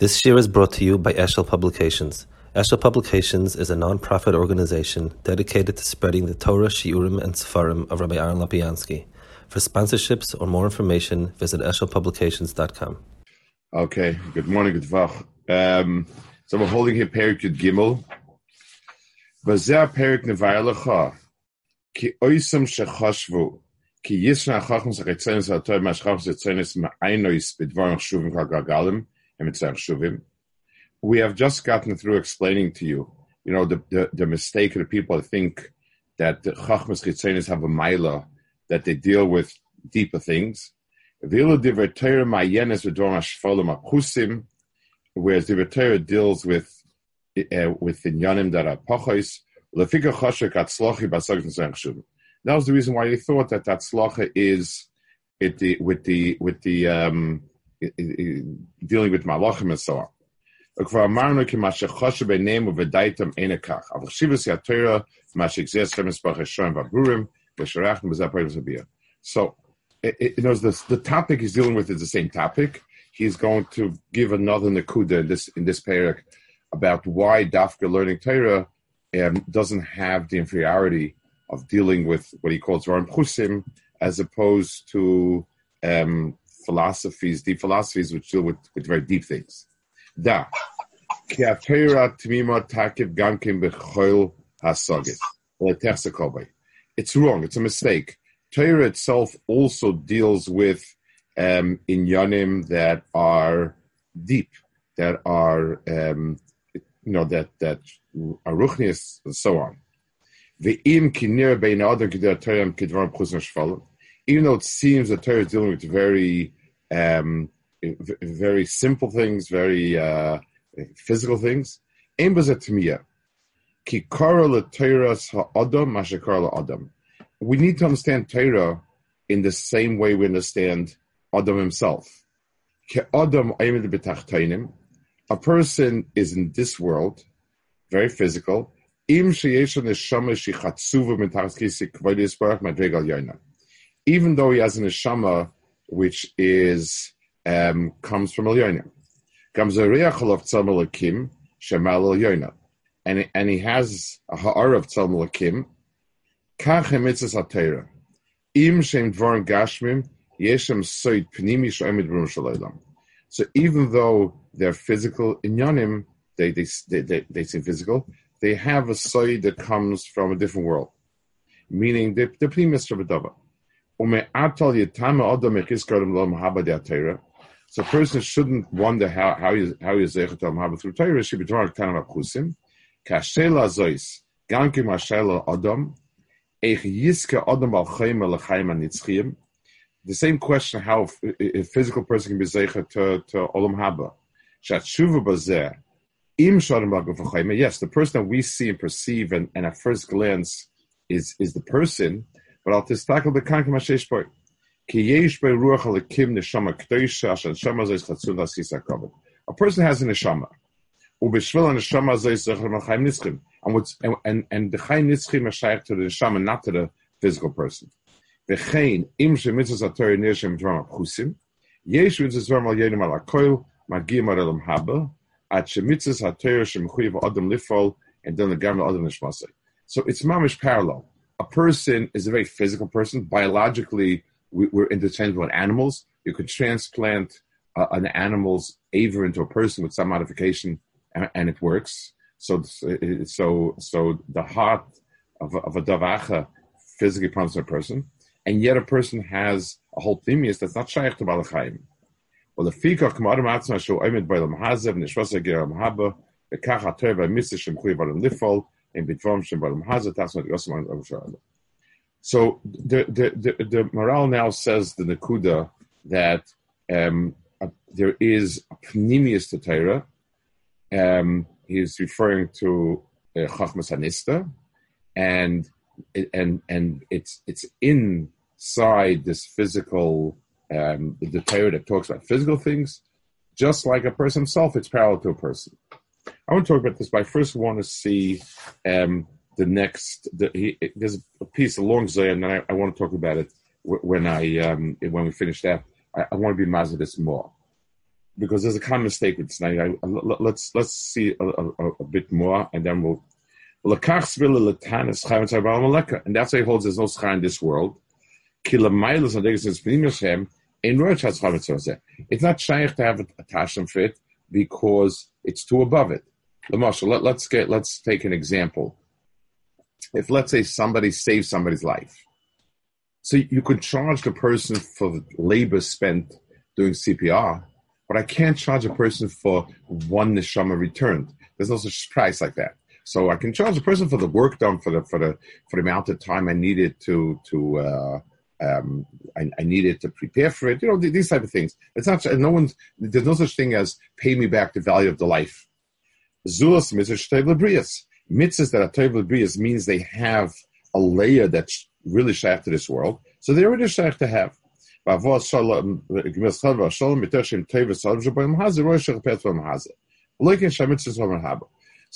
This year is brought to you by Eshel Publications. Eshel Publications is a non-profit organization dedicated to spreading the Torah, Shiurim, and Sefarim of Rabbi Aaron Lopiansky. For sponsorships or more information, visit eshelpublications.com. Okay, good morning, good vach. Um, so we're holding here Perik Yud Gimel. Bazer Perik Nevayilecha, ki oisam shechashvu, ki yisna chacham sachitzenis ha'toy ma'ashchacham sachitzenis ma'ainois bidvarim chshuvim ka'gagalim, we have just gotten through explaining to you, you know, the, the, the mistake the people think that the Chachmas Chitzenis have a mila, that they deal with deeper things. Whereas the Torah deals with uh, with inyanim that are pachos. That was the reason why they thought that that slacha is it the, with the with the um, dealing with malachim and so on. וכבר אמרנו כי מה שחושב ביניהם ובדייתם אין כך. אבל חשיבוס התורה, מה שהגזיר סמס ברוך השם והברורים, ושרחנו בזה הפרק לסביר. So, it, it, you know, the, the topic he's dealing with is the same topic. He's going to give another nakuda in this, in this parak about why Dafka learning Torah um, doesn't have the inferiority of dealing with what he calls Ram Chusim as opposed to um, philosophies, deep philosophies, which deal with, with very deep things. Da. It's wrong. It's a mistake. Torah itself also deals with um, inyanim that are deep, that are um, you know that that are ruchnius and so on. Even though it seems that Torah is dealing with very um, very simple things, very uh, physical things. We need to understand Torah in the same way we understand Adam himself. A person is in this world, very physical. Even though he has an neshama which is um, comes from Elyonim. Comes a riachal of tzamalakim shemal Elyonim. And, and he has a ha'ar of tzamalakim, kach hemitzas ha'teira. Im shem dvorim gashmim, yeshem soid pnimi shoemid b'rum shalaylam. So even though they're physical inyanim, they, they, they, they, they say physical, they have a soid that comes from a different world. Meaning, they're, they're pnimis of a. So a person shouldn't wonder how how you how zeichet al through Torah. Be adam. The same question: How a physical person can be zeichet to to olam haba? Yes, the person that we see and perceive and, and at first glance is is the person but I'll the kankim hashesh boy. Ki ruach neshama zeis chatzun l'asisa kavod. A person has a neshama. Neshama zeis nitzchim. And, what's, and, and, and the chayim nitzchim are shaykh to the neshama, not to the physical person. V'chein im magim ar elam haba, at adam lifol, and then the adam. So it's mamish parallel a person is a very physical person. Biologically, we, are interchangeable with animals. You could transplant uh, an animal's aver into a person with some modification, and, and it works. So, so, so the heart of, of a davacha physically prompts a person, and yet a person has a whole themius that's not shaykh to balachayim. Well, the fikach kamadim atzma show oimid by the mahazev nishvasa ger mahaba bekach hater by misishem chuy barim lifol so the, the, the, the Maharal now says the Nakuda that um, there is a pnimius to Torah. Um, he's referring to uh, Chachmas Hanista, and and and it's it's inside this physical um, the Torah that talks about physical things, just like a person himself. It's parallel to a person. I want to talk about this, but I first want to see um, the next. The, he, there's a piece along there, and I, I, want to talk about it when I um, when we finish that. I, I want to be this more. because there's a common mistake with let's let's see a, a, a, bit more, and then we'll. And that's why he holds there's no schar in this world. It's not shaykh to have a, a tashim fit because it's too above it. Lamasha, let, let's get let's take an example. If let's say somebody saves somebody's life, so you could charge the person for the labor spent doing CPR, but I can't charge a person for one neshama returned. There's no such price like that. So I can charge a person for the work done for the for the for the amount of time I needed to to uh, um, I, I, needed to prepare for it. You know these type of things. It's not no one. There's no such thing as pay me back the value of the life. Zulas mitzvah Mitzvahs that are tevil means they have a layer that's really shaykh to this world. So they're already shaykh to have. So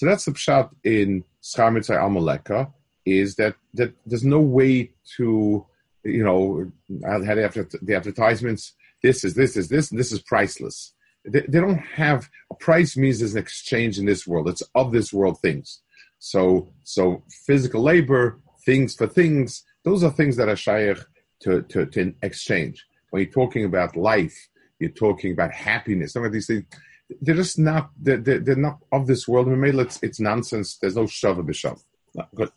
that's the pshat in Schar Mitzvah Amaleka, is that, that there's no way to, you know, I had after the advertisements, this is this is this, and this is priceless. They, they, don't have a price means there's an exchange in this world. It's of this world things. So so physical labor, things for things, those are things that are shaykh to, to, to exchange. When you're talking about life, you're talking about happiness. Some of these things, they're just not they're, they're, not of this world. It's, it's nonsense. There's no shava b'shav. Good.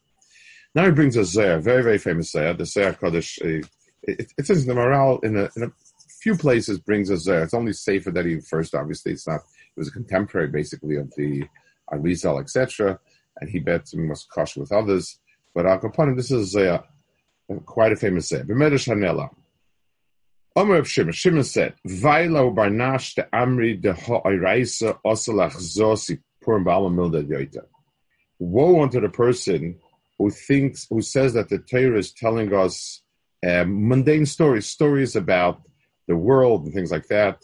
Now he brings a zer, very very famous zer, the zer kodesh. Uh, it, it, says the Maharal in a, in a few places brings a zer. It's only safer that he first. Obviously, it's not. It was a contemporary, basically, of the Arizal, etc. And he bets him was kosher with others. But Al Kapanim, this is a, quite a famous zer. B'medesh Hanela. Omer of Shimon. Shimon said, "Vaila barnash de amri de ha'iraisa osalach zosi purim ba'alma milda yoita." Woe unto the person who thinks, who says that the Torah is telling us um, mundane stories, stories about the world and things like that.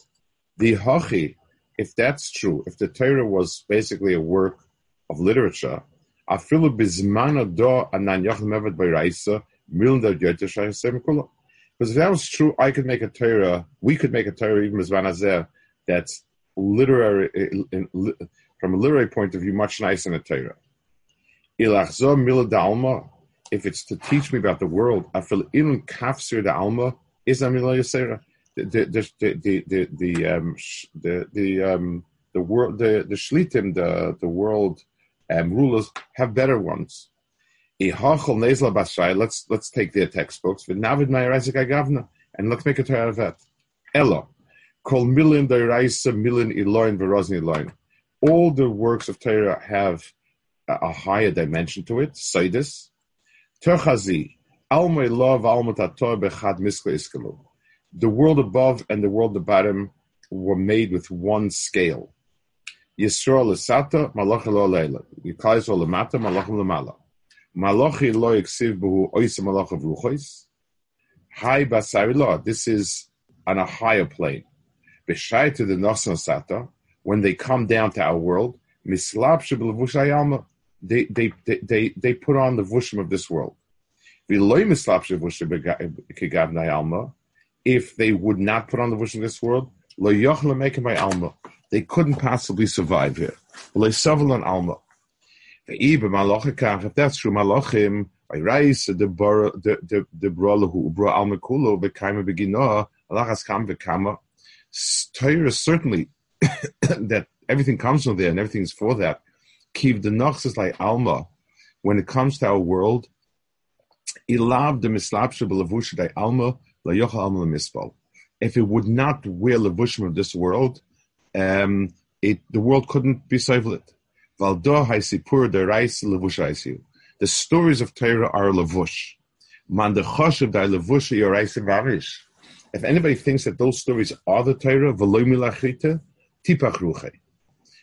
The hachi, if that's true, if the Torah was basically a work of literature, because if that was true, I could make a Torah, we could make a Torah even Mizvan that's literary, from a literary point of view, much nicer than a Torah. If it's to teach me about the world, I feel in kafsir da alma is a mila. The the the the the um the the um the world the the shlitim the the world um, rulers have better ones. Let's let's take their textbooks. And let's make a Torah of that. Ella. Kol milin milin iloin. All the works of Torah have a higher dimension to it. Seidis. Terchazi. Alma love alma tator bechad miskle iskalu. The world above and the world bottom were made with one scale. Yisrael Sata malach lo leila. Yikais lamata, malachim lamala. Malachi lo yiksiv b'hu oisa malach of ruchos. High basari law. This is on a higher plane. B'shai to the nosan sata. When they come down to our world, mislab shebelevush they, they, they, they, put on the vushim of this world. If they would not put on the vushim of this world, they couldn't possibly survive here. If that's true, malachim. Torah certainly that everything comes from there and everything's for that. Kiv the nox is like alma. When it comes to our world, ilab the mislapsha belavusha alma la yocha alma mispal. If it would not wear levushim of this world, um, it the world couldn't be saved. The stories of Torah are levush. Man If anybody thinks that those stories are the Torah, v'loy milachita, tipach ruche.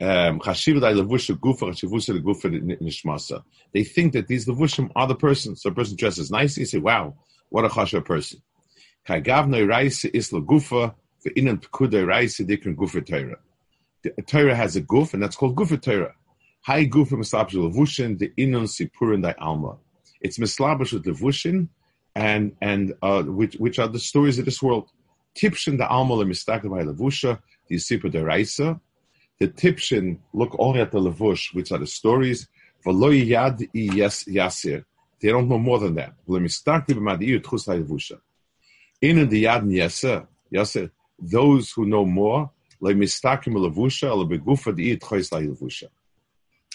Um, they think that these levushim are the person. So a person dresses nicely, you say, wow, what a chasha person. The Torah has a guf, and that's called gufa Torah. High guf mislabish levushin, the inon sipurin di alma. It's mislabish with levushin, and and uh, which which are the stories of this world. Tipshin the alma lemistakle by levusha, the sipur deraisa, the tipshin look only at the levush, which are the stories. Yad yasir. They don't know more than that. Let me In the yad yasir, yasir, those who know more, di tchois la levusha.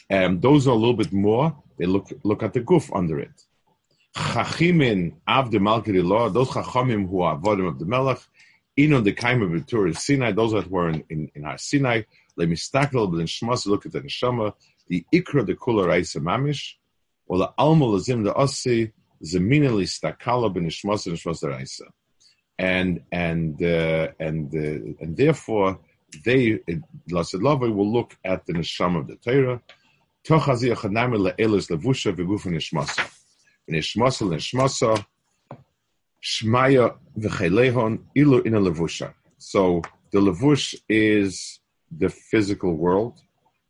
Um, those are a little bit more. They look look at the guf under it. Chachimin av the malkiri Those chachamim who are avodim of the melech. Inon the kaim of Sinai. Those that were in in, in our Sinai. Let me stackle, but in Shmas look at the neshama, the ikra the kula raisa mamish, or the alma lazim the osi zeminali stakala ben Shmas and Shmas and and uh, and uh, and therefore they Lasedlava will look at the neshama of the Torah. Tochazi achanami le'elis levusha v'gufin neshmasa. Neshmasa neshmasa shmaya v'chelehon ilu in a levusha. So the levush is the physical world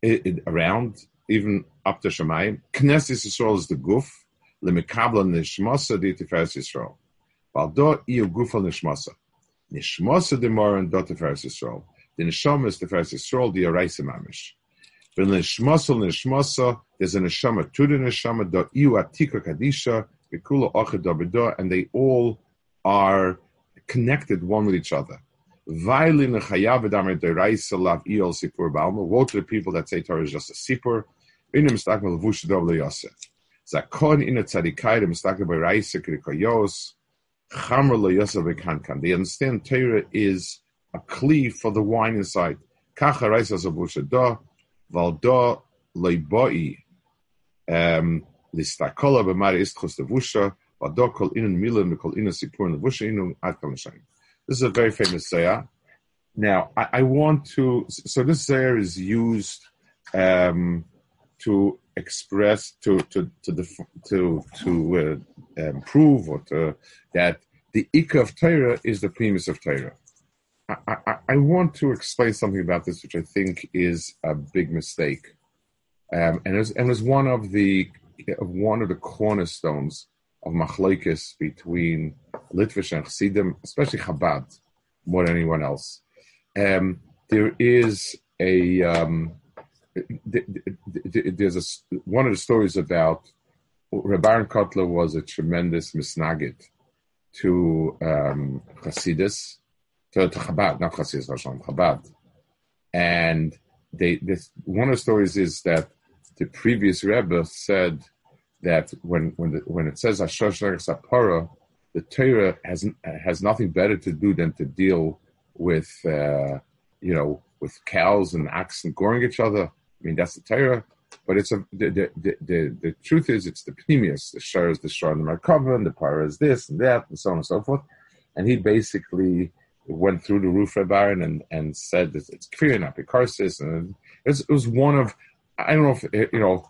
it, it, around, even up to Shemayim. Knesset Yisrael is the guf, lemekabla nishmasa di tiferes Yisrael. Baldo iu gufa nishmasa. Nishmasa de moran do tiferes Yisrael. The neshama is tiferes Yisrael, the araisa mamish. But nishmasa nishmasa, there's a neshama to the neshama, do iu atika kadisha, and they all are connected one with each other. Woe to the people that say Torah is just a sipur. Inim stakmal vush dov yosef. Zakon ina tzadikai dem stakmal by raisa krikoyos. Chamr le yosef bekankan. They understand Torah is a kli for the wine inside. Kacha raisa zavush do. Valdo leiboi. Um, listakola b'mari istchos levusha. Valdo kol inan milan kol inan sipur levusha inu ad kol this is a very famous sayah. Now, I, I, want to. So this sayah is used um, to express to to to the to to uh, um, prove or to, that the ikka of Torah is the premise of Torah. I, I, I, want to explain something about this, which I think is a big mistake, um, and it was, and it was one of the one of the cornerstones of machlekes between Litvish and Chassidim, especially Chabad, more than anyone else. Um, there is a um, there's a one of the stories about Rabban Kotler was a tremendous misnagid to um, Hasidus, to, to Chabad, not Hasidus, Chabad, and they this one of the stories is that the previous Rebbe said that when when the, when it says Asher Sapara, the Torah has has nothing better to do than to deal with uh, you know with cows and oxen goring each other. I mean that's the Torah, but it's a the the the, the, truth is it's the pneumius. The shar is the and the markava, and the para is this and that, and so on and so forth. And he basically went through the roof Baron and and said that it's clear not picarsis, and it was, it was one of I don't know if you know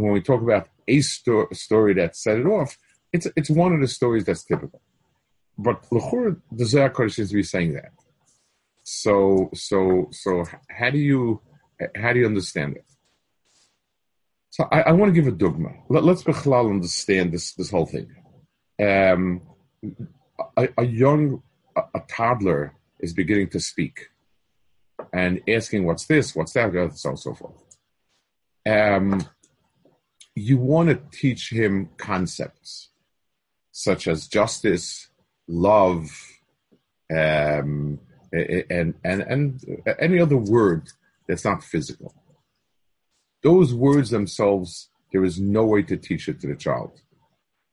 when we talk about a sto- story that set it off it's it's one of the stories that's typical. But Lechur, the Zohar seems to be saying that. So so so how do you how do you understand it? So I, I want to give a dogma. Let, us bechalal understand this this whole thing. Um, a, a young a, a, toddler is beginning to speak and asking what's this, what's that, so on and so forth. Um, you want to teach him concepts such as justice, love, um, and, and, and any other word that's not physical. Those words themselves, there is no way to teach it to the child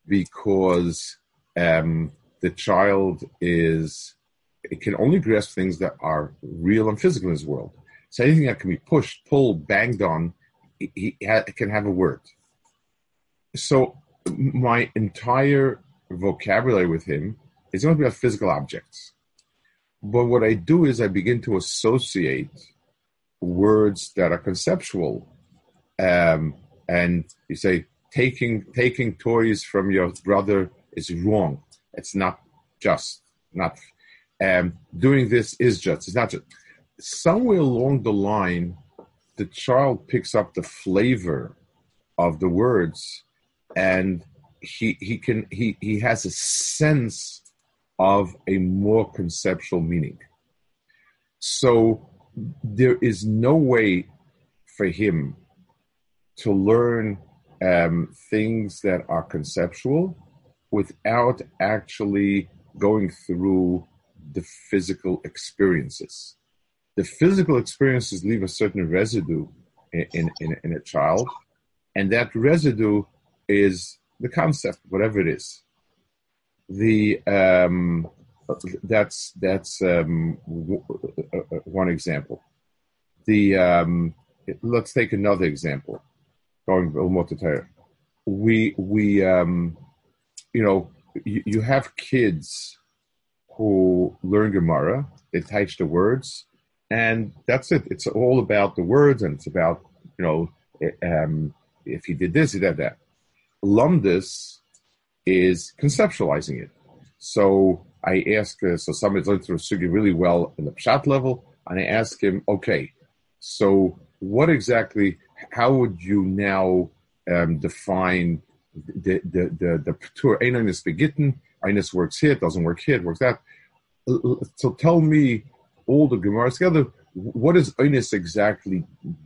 because um, the child is, it can only grasp things that are real and physical in this world. So anything that can be pushed, pulled, banged on, he, he ha- can have a word. So my entire vocabulary with him is going to be about physical objects. But what I do is I begin to associate words that are conceptual, um, and you say taking taking toys from your brother is wrong. It's not just. Not um, doing this is just. It's not just. Somewhere along the line, the child picks up the flavor of the words, and he he can he he has a sense of a more conceptual meaning. So there is no way for him to learn um, things that are conceptual without actually going through the physical experiences. The physical experiences leave a certain residue in, in, in, in a child, and that residue is the concept, whatever it is. The um, that's that's um, w- one example. The um, let's take another example. Going more to Torah. We we um, you know you, you have kids who learn Gemara. They teach the words, and that's it. It's all about the words, and it's about you know um, if he did this, he did that. Lumdus is conceptualizing it. So I ask, uh, so somebody's learned through Sugi really well in the Pshat level, and I ask him, okay, so what exactly, how would you now um, define the the the the Ptur Einis Begitten? Einis works here, doesn't work here, works that. So tell me all the Gemaras together. What does Einis exactly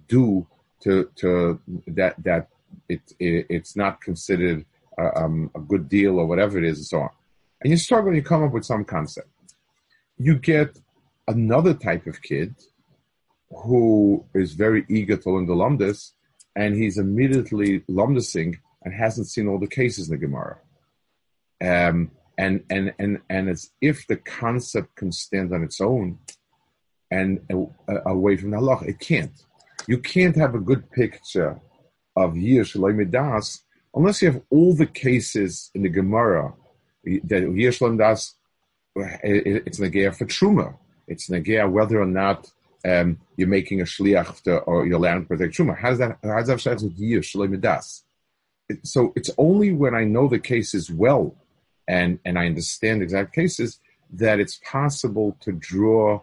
do to to that that it, it it's not considered a, um, a good deal or whatever it is, and so on. And you struggle, you come up with some concept. You get another type of kid who is very eager to learn the lumdis, and he's immediately lumdising and hasn't seen all the cases in the Gemara. Um, and and and and as if the concept can stand on its own and uh, away from the Allah, it can't. You can't have a good picture of Shalom Das unless you have all the cases in the Gemara that Shalom Das it's Nagea for Truma. It's Nagea whether or not um, you're making a shliach to, or you're allowed to protect Truma. How does that, how does that shayach with Das? So it's only when I know the cases well and, and I understand exact cases that it's possible to draw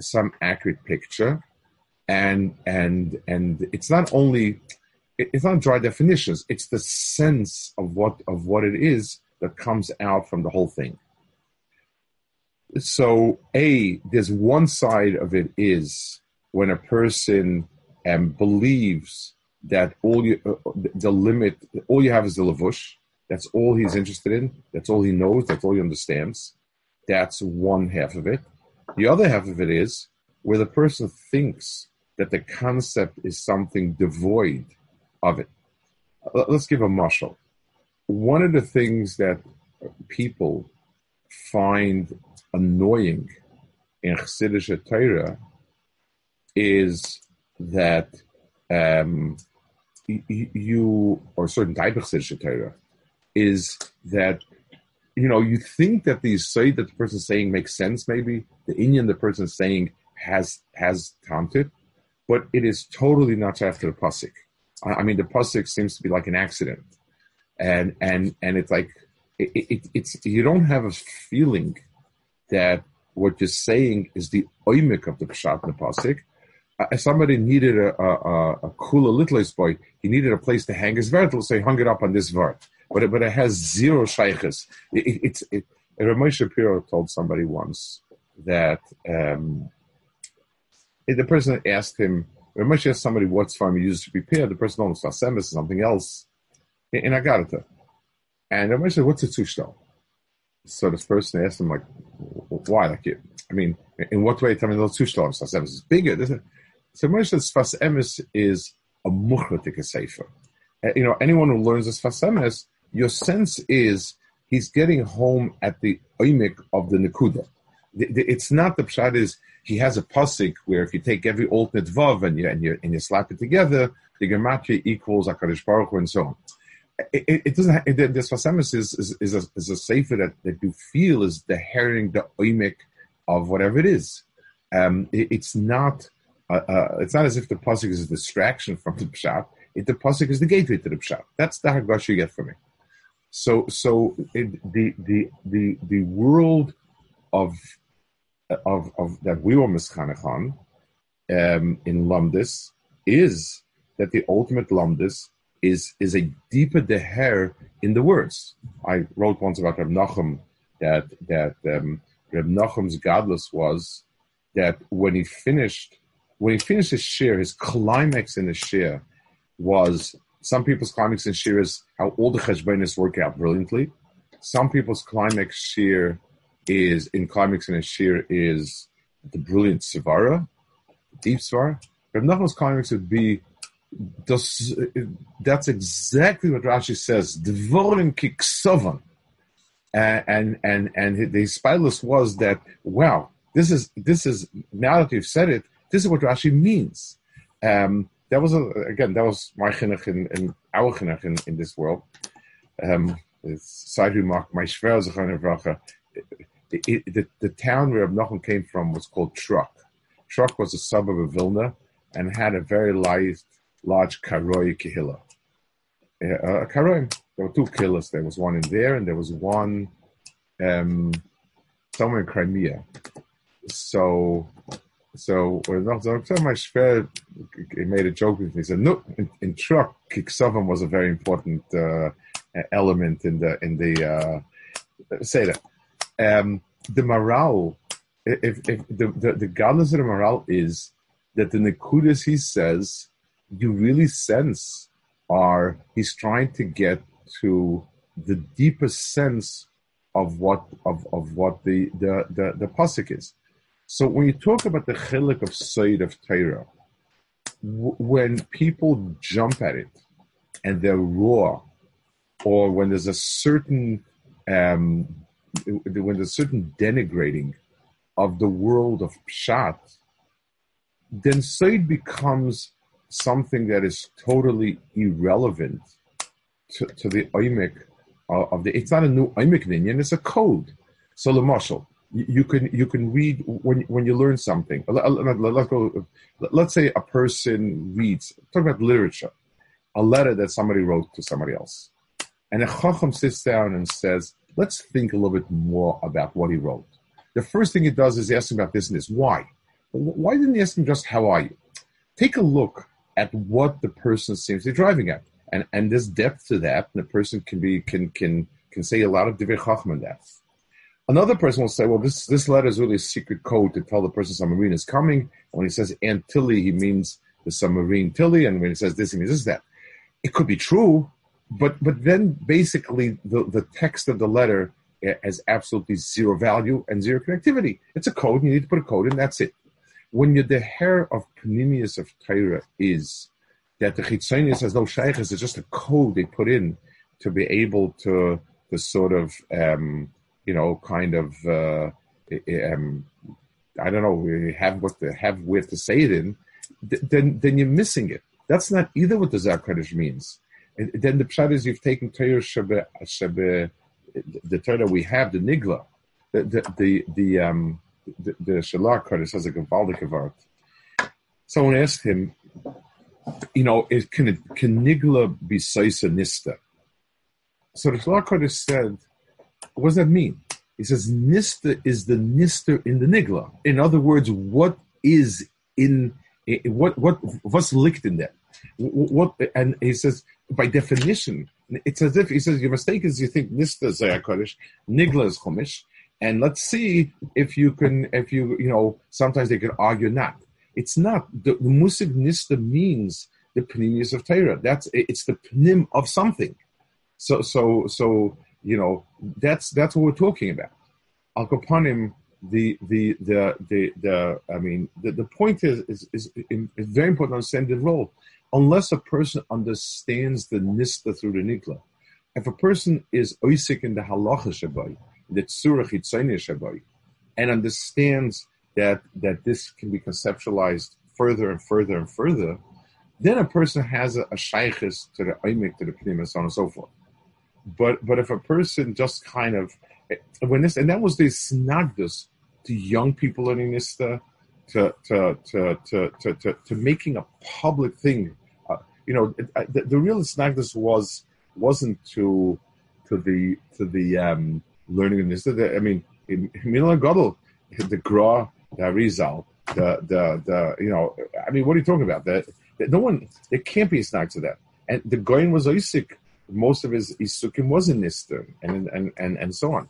some accurate picture and and and it's not only it's not dry definitions. It's the sense of what of what it is that comes out from the whole thing. So, a there's one side of it is when a person um, believes that all you uh, the limit all you have is the lavush. That's all he's interested in. That's all he knows. That's all he understands. That's one half of it. The other half of it is where the person thinks that the concept is something devoid of it. Let's give a marshal. One of the things that people find annoying in Chassidish Torah is that um, you, or certain type of Chassidish Torah, is that you know you think that the say that the person saying makes sense. Maybe the Indian the person saying has has taunted, but it is totally not after the pasuk. I mean, the pasuk seems to be like an accident, and and and it's like it, it, it's you don't have a feeling that what you're saying is the oimik of the pshat in the pasuk. Uh, somebody needed a, a, a cooler little boy. He needed a place to hang his vert. So he hung it up on this vert, but it, but it has zero shaykhs. It, it, it's it. Ramay Shapiro told somebody once that um, the person asked him when Moshe asked somebody what's farm you use to prepare, the person knows Sfas Emes is something else in Agarata. And Moshe said, what's a tushto? So this person asked him, like, why? Like, you, I mean, in what way? Tell me, those tushto, Sfas Emes is bigger. Is So Moshe says, is a muchratik sefer. You know, anyone who learns this Sfas Emes, your sense is he's getting home at the oimik of the Nakuda. It's not the pshat is he has a pasuk where if you take every alternate vav and you and you and you slap it together, the gematria equals Hakadosh Baruch Hu and so on. It, it, it doesn't. It, this Sfas Emes is is, is, a, is a sefer that, that you feel is the herring, the oimik of whatever it is. Um, it, it's not uh, uh, it's not as if the pasuk is a distraction from the pshat. It, the pasuk is the gateway to the pshat. That's the hagash you get from me. So, so it, the the the the world of of, of that we were mischanech on um, in Lumdis is that the ultimate Lumdis is is a deeper deher in the words. I wrote once about Reb Nachum that that um, Reb Nachum's godless was that when he finished when he finished his shir, his climax in the shir was some people's climax in shir is how all the cheshbonis work out brilliantly. Some people's climax shir is in climax in a shir is the brilliant svara, deep svara. Reb Nachum's climax would be does, that's exactly what Rashi says. Dvorim kiksovan. And and and the spilus was that wow, this is this is now that you've said it, this is what Rashi means. Um, that was a, again that was my chinuch in, in our chinuch in, in this world. Um, side remark, my shver the, the town where Abnachim came from was called Truk. Truk was a suburb of Vilna and had a very large, large Karoi Kehillah. Uh, Karoi, there were two killers. There was one in there, and there was one um, somewhere in Crimea. So, so my he made a joke with me. He said, "No, in, in Truk, Kiksavam was a very important uh, element in the in the uh, that." Um, the Maharal, if, if the, the, the godless of the Maharal is that the Nikudas he says, you really sense are he's trying to get to the deepest sense of what of, of what the the the, the pasuk is. So when you talk about the chilik of Said of Torah, w- when people jump at it and they're raw, or when there's a certain um, when there's certain denigrating of the world of pshat, then Said becomes something that is totally irrelevant to, to the oimik uh, of the. It's not a new oimik ninyan; it's a code. So the marshal, you can you can read when when you learn something. Let, us go. Let's say a person reads. Talk about literature, a letter that somebody wrote to somebody else, and a chacham sits down and says, Let's think a little bit more about what he wrote. The first thing he does is ask him about this. Why? Why didn't he ask him just how are you? Take a look at what the person seems to be driving at, and and there's depth to that. And the person can be can can can say a lot of divrei chacham in that. Another person will say, well, this, this letter is really a secret code to tell the person submarine is coming. When he says Antilly, he means the submarine Tilly. And when he says this, he means this, that. It could be true, but but then basically the, the text of the letter has absolutely zero value and zero connectivity. It's a code. You need to put a code in. That's it. When you, the hair of Panemius of Torah is that the Chitzonius has no shaykhs, it's just a code they put in to be able to to sort of um, you know kind of uh, um, I don't know have what to have where to say it in, then then you're missing it. That's not either what the Zakadish means. And then the pshat is you've taken Torah Shebe, Shebe, the Torah we have, the Nigla, the the the, the um the, the Shalach Kodesh has a Gavaldik. Someone asked him, you know, is, can can Nigla be Saisa Nista? So the Shalach Kodesh said, what does that mean? He says Nista is the Nista in the Nigla. In other words, what is in what what what's licked in there? What and he says by definition, it's as if he says your mistake is you think nista is nigla is chumash, and let's see if you can if you you know sometimes they can argue not. It's not the, the musig nista means the pnimius of Torah. That's it's the pnim of something. So so so you know that's that's what we're talking about. Al Kapanim, the the the the the I mean the, the point is is, is, is very important to understand the role unless a person understands the nista through the nikla. If a person is oisik in the halacha shabai, the tzurach shabai, and understands that that this can be conceptualized further and further and further, then a person has a, a shaykhis to the oimik, to the pnim, and so on and so forth. But but if a person just kind of when this and that was the snagdus to young people learning nista, to to to to to, to, to making a public thing. Uh, you know, it, uh, the, the real snagness was wasn't to to the to the um, learning in this. I mean, Milan Godel, the Gra, the Arizal, the the the you know, I mean, what are you talking about? That no one, there can't be a snag to that. And the Goyen was Isaac. Most of his Isukim was in Nister and and and and so on.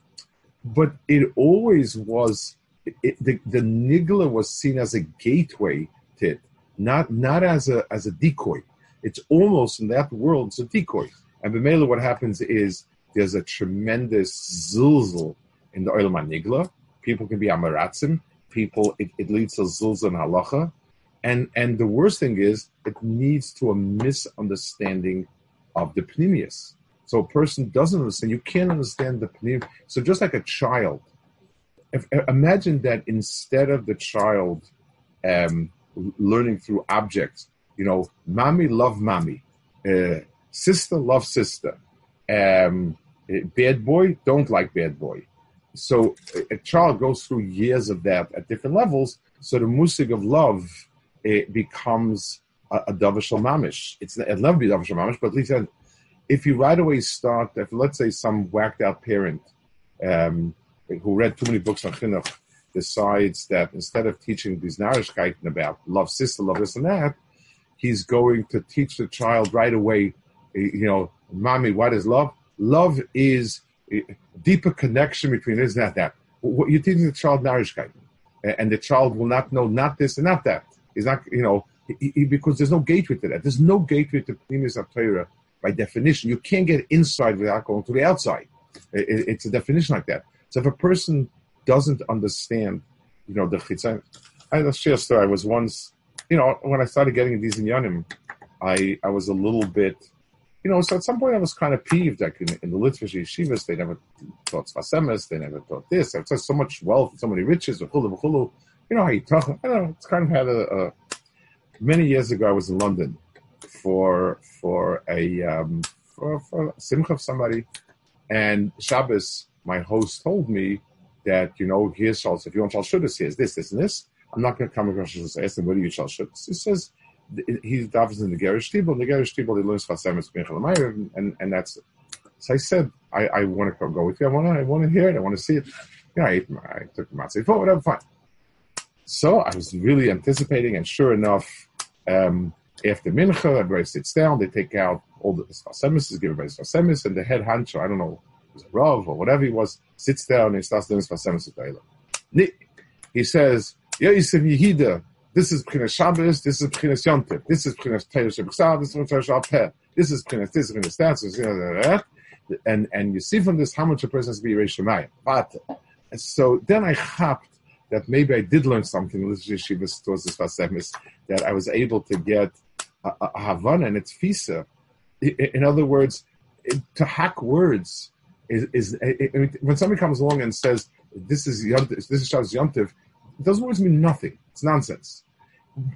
But it always was it, the the nigla was seen as a gateway to it, not not as a as a decoy. It's almost in that world it's a decoy. And Bemela, what happens is there's a tremendous zilzal in the oil nigla. People can be amaratzim. People it, it leads to zilzal and halacha. And and the worst thing is it leads to a misunderstanding of the pneumius. So a person doesn't understand. You can't understand the pneumius. So just like a child if, imagine that instead of the child um, learning through objects, you know, mommy love mommy, uh, sister love sister, um, bad boy don't like bad boy. So a child goes through years of that at different levels. So the musig of love it becomes a, a mamish. It's it never be davashal mamish, but at least if you right away start, if let's say some whacked out parent um, who read too many books on chinuch decides that instead of teaching these narishkeiten about love sister, love this and that, he's going to teach the child right away, eh, you know, mommy, what is love? Love is eh, deeper connection between this and that. that. What You're teaching the child narishkeiten, and the child will not know not this and not that. He's not, you know, he, he, because there's no gateway to that. There's no gateway to Pnimis Torah by definition. You can't get inside without going to the outside. It, it's a definition like that. So if a person doesn't understand, you know, the chitzayim, I share story. I was once, you know, when I started getting these inyanim, I I was a little bit, you know, so at some point I was kind of peeved. Like in, in the Litvish yeshivas, they never taught Sfas Emes, they never taught this. It's so much wealth, so many riches, v'chulu, v'chulu. You know how you talk. I don't know. It's kind of had a, a many years ago. I was in London for for a um, for, for simcha of somebody, and Shabbos my host told me that, you know, here's Shals, if you want Shals Shuddis, here's this, this, and this. I'm not going to come across and ask him, what are you Shals Shuddis? He says, he davens in the Gerish Tibel, and the Gerish Tibel, he learns Chasemis Benchalamayr, and, and that's it. So I said, I, I want to go with you. I want to, I want to hear it. I want to see it. Know, I, ate, I took matzah for whatever, fine. So I was really anticipating, and sure enough, um, after Mincha, everybody sits down, they take out all the Sfas Emes, give everybody Sfas Emes, and the head honcho, I don't know was a Rav or whatever he was, sits down and he starts doing his Sfas Emes He says, Yosef Yehida, this is Pchinas Shabbos, this is Pchinas Yontif, this is Pchinas Teir Shebeksav, this is Pchinas Shabbat this is Pchinas this, is Pchinas that, this is and and you see from this how much a person has to be Reish Shemayim. But so then I hopped that maybe I did learn something in this yeshiva towards this Sfas Emes, that I was able to get a, a Havana and its Fisa. In other words, to hack words is, is I mean, when somebody comes along and says this is this is Shabbos Yontiv, those words mean nothing. It's nonsense.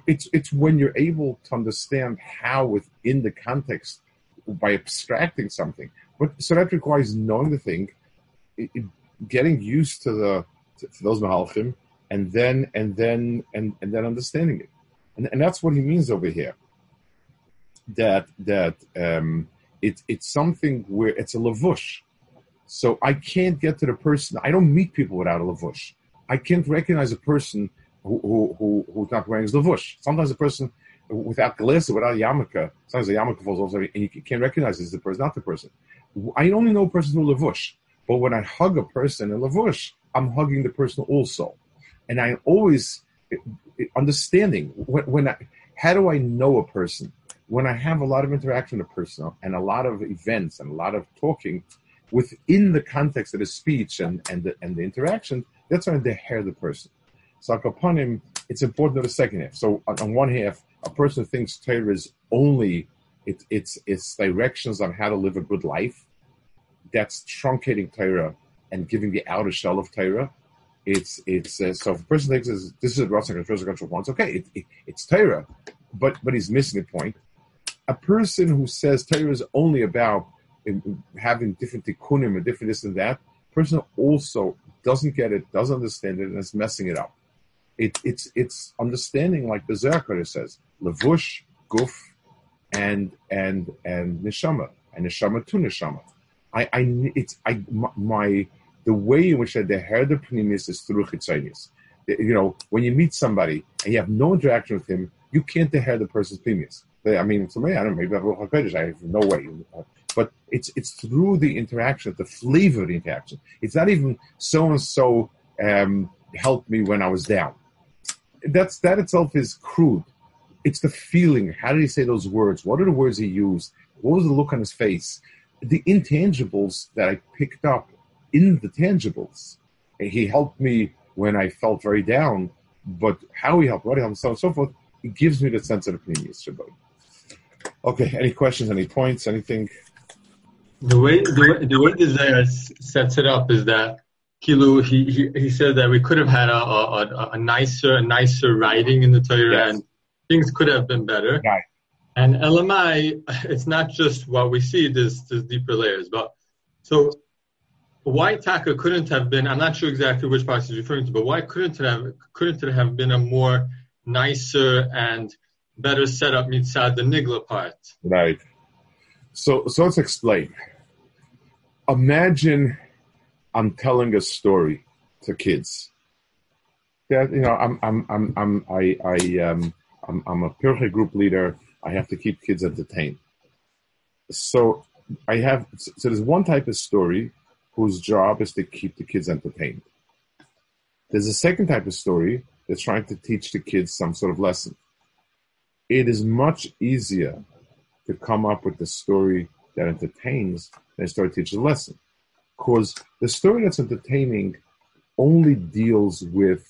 It's it's when you're able to understand how within the context by abstracting something. But so that requires knowing the thing, it, it, getting used to the to, to those mahalchim, and then and then and, and then understanding it, and, and that's what he means over here. That that um, it's it's something where it's a lavush so I can't get to the person. I don't meet people without a lavush. I can't recognize a person who, who, who who's not wearing his lavush. Sometimes a person without galisa, without a yarmulke, sometimes a yarmulke falls off, and you can't recognize is the person, not the person. I only know a person through lavush, but when I hug a person in lavush, I'm hugging the person also, and I always eh, eh, understanding when, when I, how do I know a person? When I have a lot of interaction with a person and a lot of events and a lot of talking, within the context of the speech and, and, the, and the interaction, that's when they hear the person. So upon him, it's important to the second half. So on, on one half, a person thinks Torah is only it, it's its directions on how to live a good life. That's truncating Torah and giving the outer shell of Torah. It's it's uh, so if a person thinks this, this is Ratzak and Control wants, okay, it, it, it's Torah, but but he's missing the point. A person who says Torah is only about having different tikkunim and different this and that, person also doesn't get it, doesn't understand it, and is messing it up. it, it's it's understanding like the Zerkar says, levush, guf, and and and neshama, and neshama to neshama. I, I it's I my the way in which I heard the pneumis is through chitzonius. You know, when you meet somebody and you have no interaction with him, you can't hear the person's pneumis. I mean, for me, I don't know, maybe I have no way. But it's it's through the interaction, the flavor of the interaction. It's not even so and so helped me when I was down. That's that itself is crude. It's the feeling. How did he say those words? What are the words he used? What was the look on his face? The intangibles that I picked up in the tangibles. He helped me when I felt very down, but how he helped, what he helped, so on and so forth, it gives me the sense of Shabbat. Okay, any questions, any points, anything? The way the, way, the way sets it up is that Kilu, he, he, he said that we could have had a, a, a nicer a nicer writing in the Torah yes. and things could have been better. Right. And LMI, it's not just what we see, there's, there's deeper layers. But so why Taka couldn't have been, I'm not sure exactly which parts he's referring to, but why couldn't it have, couldn't it have been a more nicer and better setup mitzad the Nigla part? Right. So, so let's explain. Imagine I'm telling a story to kids. That you know, I'm I'm I'm I'm I I um I'm I'm a Pirchei group leader. I have to keep kids entertained. So I have so there's one type of story whose job is to keep the kids entertained. There's a second type of story that's trying to teach the kids some sort of lesson. It is much easier to come up with the story that entertains than start teaches a lesson. Because the story that's entertaining only deals with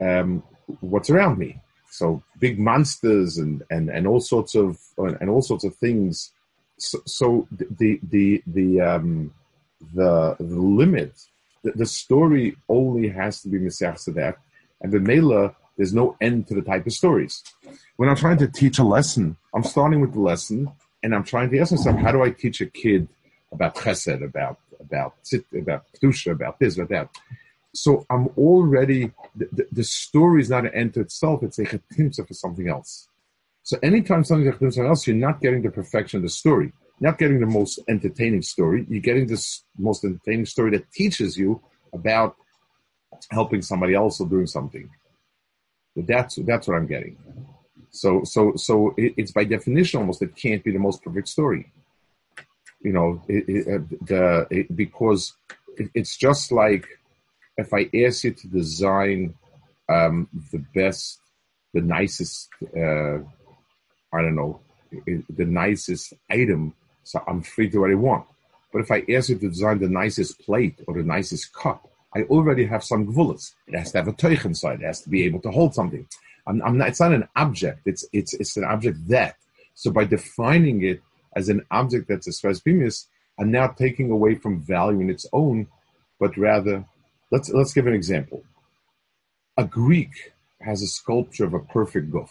um, what's around me. So big monsters and, and, and all sorts of and all sorts of things. So, so the the the um, the the limit, the, the story only has to be misachs that, and the mela there's no end to the type of stories. When I'm trying to teach a lesson, I'm starting with the lesson, and I'm trying to ask myself, how do I teach a kid about chesed, about about about about this, about that? So I'm already the, the, the story is not an end to itself; it's a chetimsa for something else. So anytime something's a something else, you're not getting the perfection of the story You're not getting the most entertaining story. You're getting this most entertaining story that teaches you about helping somebody else or doing something. But that's that's what I'm getting. So so so it, it's by definition almost it can't be the most perfect story. You know, it, it, uh, the because it's just like if I ask you to design um, the best, the nicest, uh, I don't know, the nicest item so I'm free to do what I want. But if I ask you to design the nicest plate or the nicest cup, I already have some gvulas. It has to have a teich inside. It has to be able to hold something. I'm, I'm not, it's not an object. It's, it's, it's an object that. So by defining it as an object that's a svesbimis, I'm now taking away from value in its own, but rather, let's, let's give an example. A Greek has a sculpture of a perfect guf.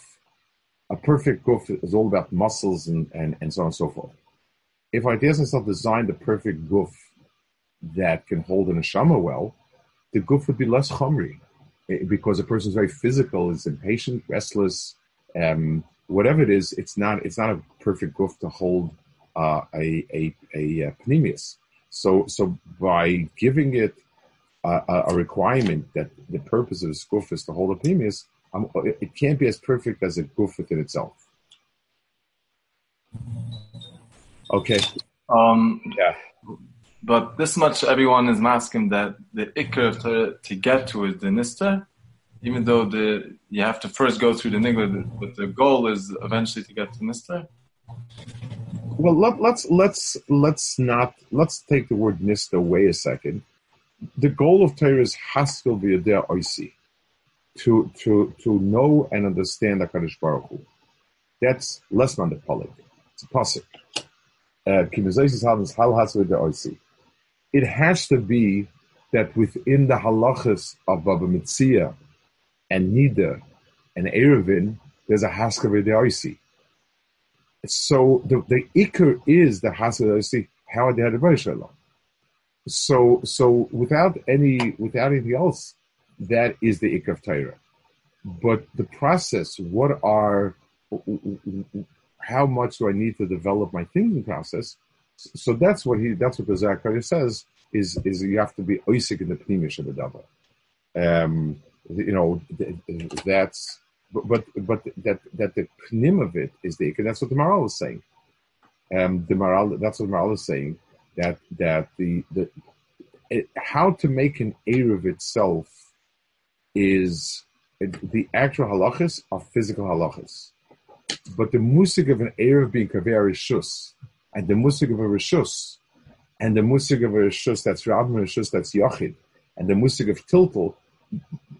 A perfect guf is all about muscles and, and, and so on and so forth if ideas myself design the perfect guf that can hold an neshama well, the guf would be less chumri eh, because a person is very physical, is impatient, restless, um, whatever it is. It's not it's not a perfect guf to hold uh, a a, a, a panemius. So so by giving it a, a, requirement that the purpose of the guf is to hold a panemius, um, it can't be as perfect as a guf within itself. Okay. Um, yeah. But this much everyone is masking that the ikr to, to get to is the nista, even though the you have to first go through the nigla, but the goal is eventually to get to nista. Well, let, let's let's let's not let's take the word nista away a second. The goal of Torah is haskell via der oisi, to to to know and understand Hakadosh Baruch Hu. That's less than the polit. It's a pasuk. Uh, it has to be that within the halachas of Baba Metzia and Nida and Eruvin, there's a Haskav Oisi. So the, the Iker is the Haskav Oisi, how they had a So, so without any, without anything else, that is the Iker of Torah. but the process, what are, how much do I need to develop my thinking process? So that's what he, that's what the Zachariah says is, is you have to be oisik in the pnimish of the dava. Um, you know, that's, but, but, that, that the pnim of it is the, and that's what the Maharal is saying. Um, the Maharal, that's what the Maharal is saying, that, that the, the, it, how to make an Erev itself is the actual halachas are physical halachas. But the musik of an Erev being kaver rishus, and the musik of a rishus, and the musik of a rishus that's rabban rishus that's yachid, and the musik of tiltal,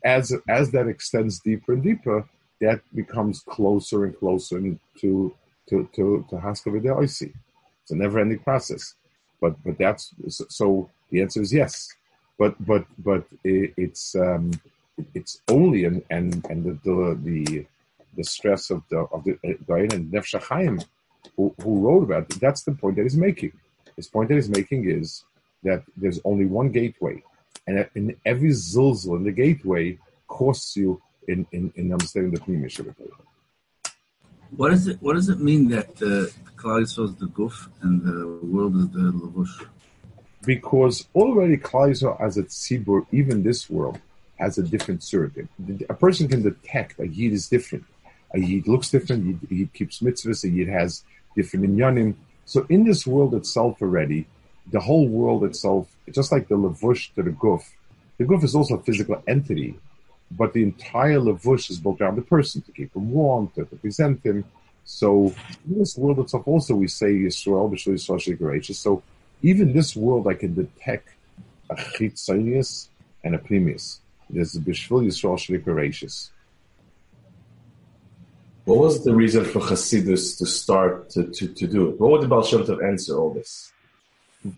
as as that extends deeper and deeper, that becomes closer and closer to to to to haskav. It's a never-ending process. But but that's so. The answer is yes. But but but it, it's um, it's only and and and the the the, stress of the of the Dayan and Nefesh who, who wrote about it, that's the point that he's making. His point that he's making is that there's only one gateway, and uh, in every zilzal in the gateway costs you in, in, in understanding the of What does it What does it mean that the Klal is the guf and the world is the lavush? Because already Klal as a tzibur, even this world, has a different surrogate. A person can detect a yid is different. A yid looks different. Yid keeps mitzvahs. A yid has different inyanim. So in this world itself already, the whole world itself, just like the levush to the guf, the guf is also a physical entity, but the entire levush is built around the person to keep him warm, to represent him. So in this world itself, also we say Yisrael, B'Shul Yisrael So even this world, I can detect a chitzonius and a pnimius. There's a Bishvil Yisrael Shrik What was the reason for Hasidus to start to, to, to do it? What would the Baal Shem Tov answer all this?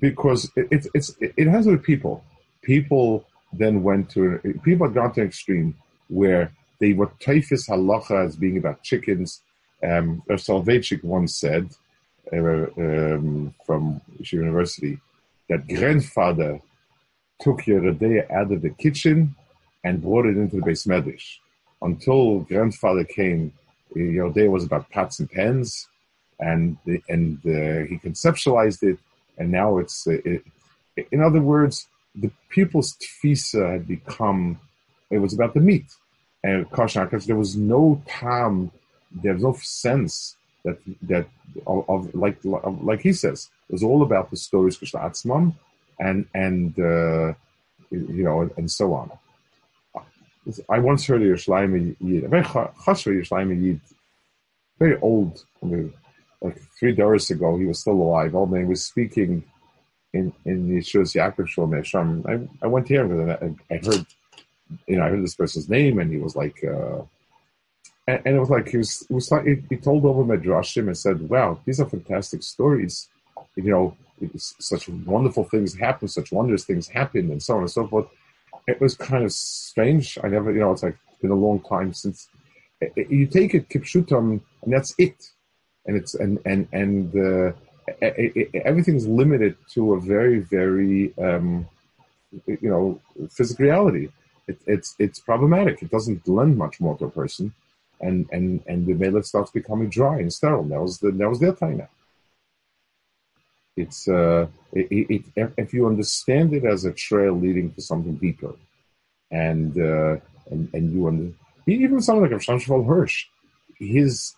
Because it, it, it's, it has with people. People then went to, people had gone to an extreme where they were typhus halacha as being about chickens. Um, Soloveitchik once said uh, um, from University that grandfather took Yoreh Deah out of the kitchen and brought it into the beis medrash. Until grandfather came, Yoreh Deah was about pots and pans, and and uh, he conceptualized it, and now it's. It, in other words, the people's tfisa had become. It was about the meat, and kosher because there was no time, there was no sense that that of, of like like he says, it was all about the stories kishtatzman, and and uh, you know and so on. I once heard a Yerushalmi Yid, a very chasher Yerushalmi Yid, very old, I mean, like three doors ago, he was still alive. Old man was speaking in in the Yeshua Yaakov Shalom I I went to him and I, I heard, you know, I heard this person's name, and he was like, uh, and, and, it was like he was was he, he told over Medrashim and said, "Wow, these are fantastic stories." You know, such wonderful things happen, such wondrous things happen, and so on and so forth it was kind of strange. I never, you know, it's like been a long time since it, it, you take it kipshutam, and that's it, and it's and and and uh, it, everything's limited to a very very um, you know physical reality. it's it's problematic. It doesn't lend much more to a person, and and and the mela starts becoming dry and sterile. That was the that was their time now. It's uh, it, it, if you understand it as a trail leading to something deeper, and uh, and and you under, even someone like Avshan Hirsch, his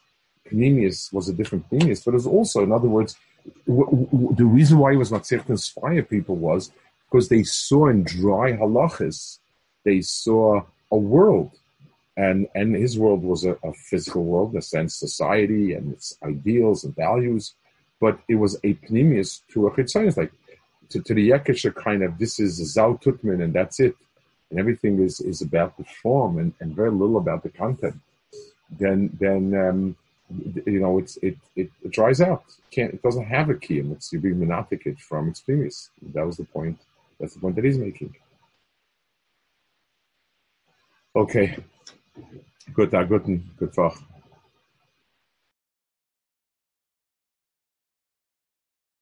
Panemius was a different Panemius, but it was also, in other words, w- w- the reason why he was not to inspire people was because they saw in dry halachas, they saw a world and and his world was a, a, physical world, in a sense, society and its ideals and values but it was a pneumius to a chitzonis, like to, to the Yekesha kind of this is Zau Tutman and that's it. And everything is, is about the form and, and very little about the content. Then then um, you know it's it, it, it dries out. It can't it doesn't have a key and it's you being monotic from its previous. That was the point. That's the point that he's making. Okay. Good, uh, good, good talk.